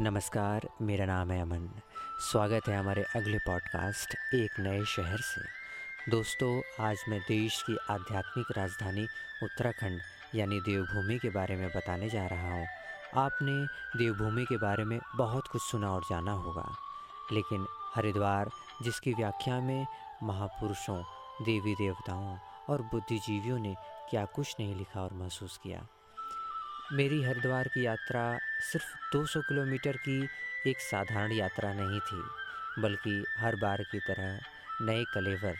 नमस्कार, मेरा नाम है अमन। स्वागत है हमारे अगले पॉडकास्ट एक नए शहर से। दोस्तों, आज मैं देश की आध्यात्मिक राजधानी उत्तराखंड, यानी देवभूमि के बारे में बताने जा रहा हूँ। आपने देवभूमि के बारे में बहुत कुछ सुना और जाना होगा। लेकिन हरिद्वार, जिसकी व्याख्या में महापुरुषों, देवी देवताओं और बुद्धिजीवियों ने क्या कुछ नहीं लिखा और महसूस किया मेरी हरिद्वार की यात्रा सिर्फ़ 200 किलोमीटर की एक साधारण यात्रा नहीं थी, बल्कि हर बार की तरह नए कलेवर,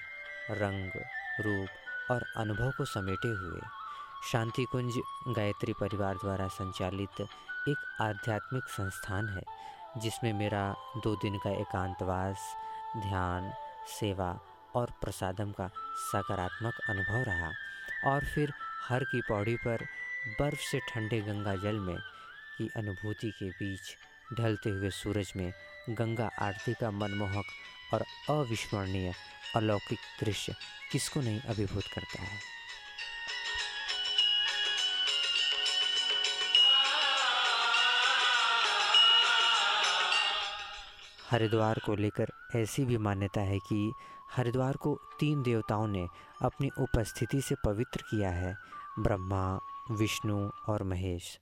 रंग, रूप और अनुभव को समेटे हुए। शांति कुंज गायत्री परिवार द्वारा संचालित एक आध्यात्मिक संस्थान है, जिसमें मेरा दो दिन का एकांतवास, ध्यान, सेवा और प्रसादम का सकारात्मक अनुभव रहा और फिर हर की पौड़ी पर बर्फ़ से ठंडे गंगा जल में की अनुभूति के बीच ढलते हुए सूरज में गंगा आरती का मनमोहक और अविस्मरणीय अलौकिक दृश्य किसको नहीं अभिभूत करता है? हरिद्वार को लेकर ऐसी भी मान्यता है कि हरिद्वार को तीन देवताओं ने अपनी उपस्थिति से पवित्र किया है। ब्रह्मा विष्णु और महेश।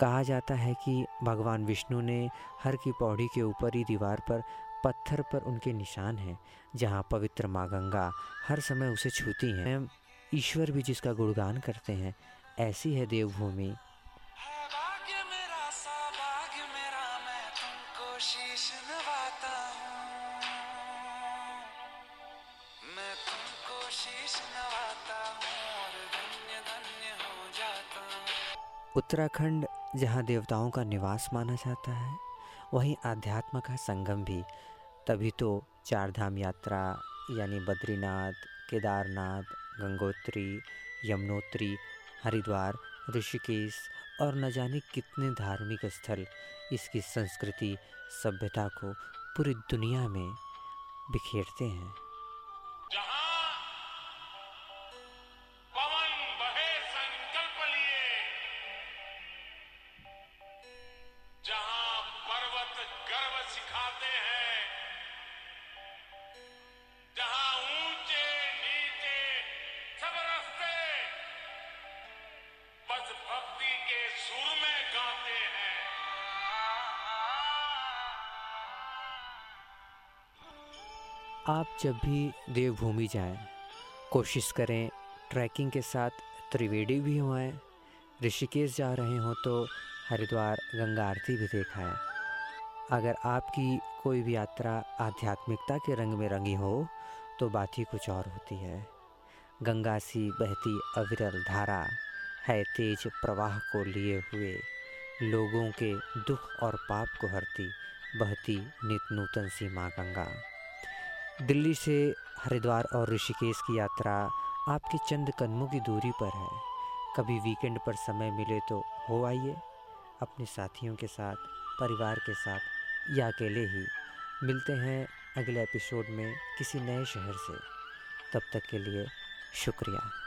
कहा जाता है कि भगवान विष्णु ने हर की पौड़ी के ऊपर ही दीवार पर पत्थर पर उनके निशान हैं, जहाँ पवित्र माँ गंगा हर समय उसे छूती हैं। ईश्वर भी जिसका गुणगान करते हैं, ऐसी है देवभूमि। उत्तराखंड, जहाँ देवताओं का निवास माना जाता है, वहीं आध्यात्म का संगम भी। तभी तो चार धाम यात्रा, यानी बद्रीनाथ, केदारनाथ, गंगोत्री, यमुनोत्री, हरिद्वार, ऋषिकेश और न जाने कितने धार्मिक स्थल इसकी संस्कृति, सभ्यता को पूरी दुनिया में बिखेरते हैं। आप जब भी देवभूमि जाएँ, कोशिश करें ट्रैकिंग के साथ त्रिवेणी भी हुए ऋषिकेश जा रहे हों तो हरिद्वार गंगा आरती भी देखा है अगर आपकी कोई भी यात्रा आध्यात्मिकता के रंग में रंगी हो तो बात ही कुछ और होती है। गंगा सी बहती अविरल धारा है तेज प्रवाह को लिए हुए, लोगों के दुख और पाप को हरती, बहती नित नूतन सी माँ गंगा। दिल्ली से हरिद्वार और ऋषिकेश की यात्रा आपके चंद कदमों की दूरी पर है। कभी वीकेंड पर समय मिले तो हो आइए, अपने साथियों के साथ परिवार के साथ या अकेले ही मिलते हैं अगले एपिसोड में किसी नए शहर से। तब तक के लिए शुक्रिया।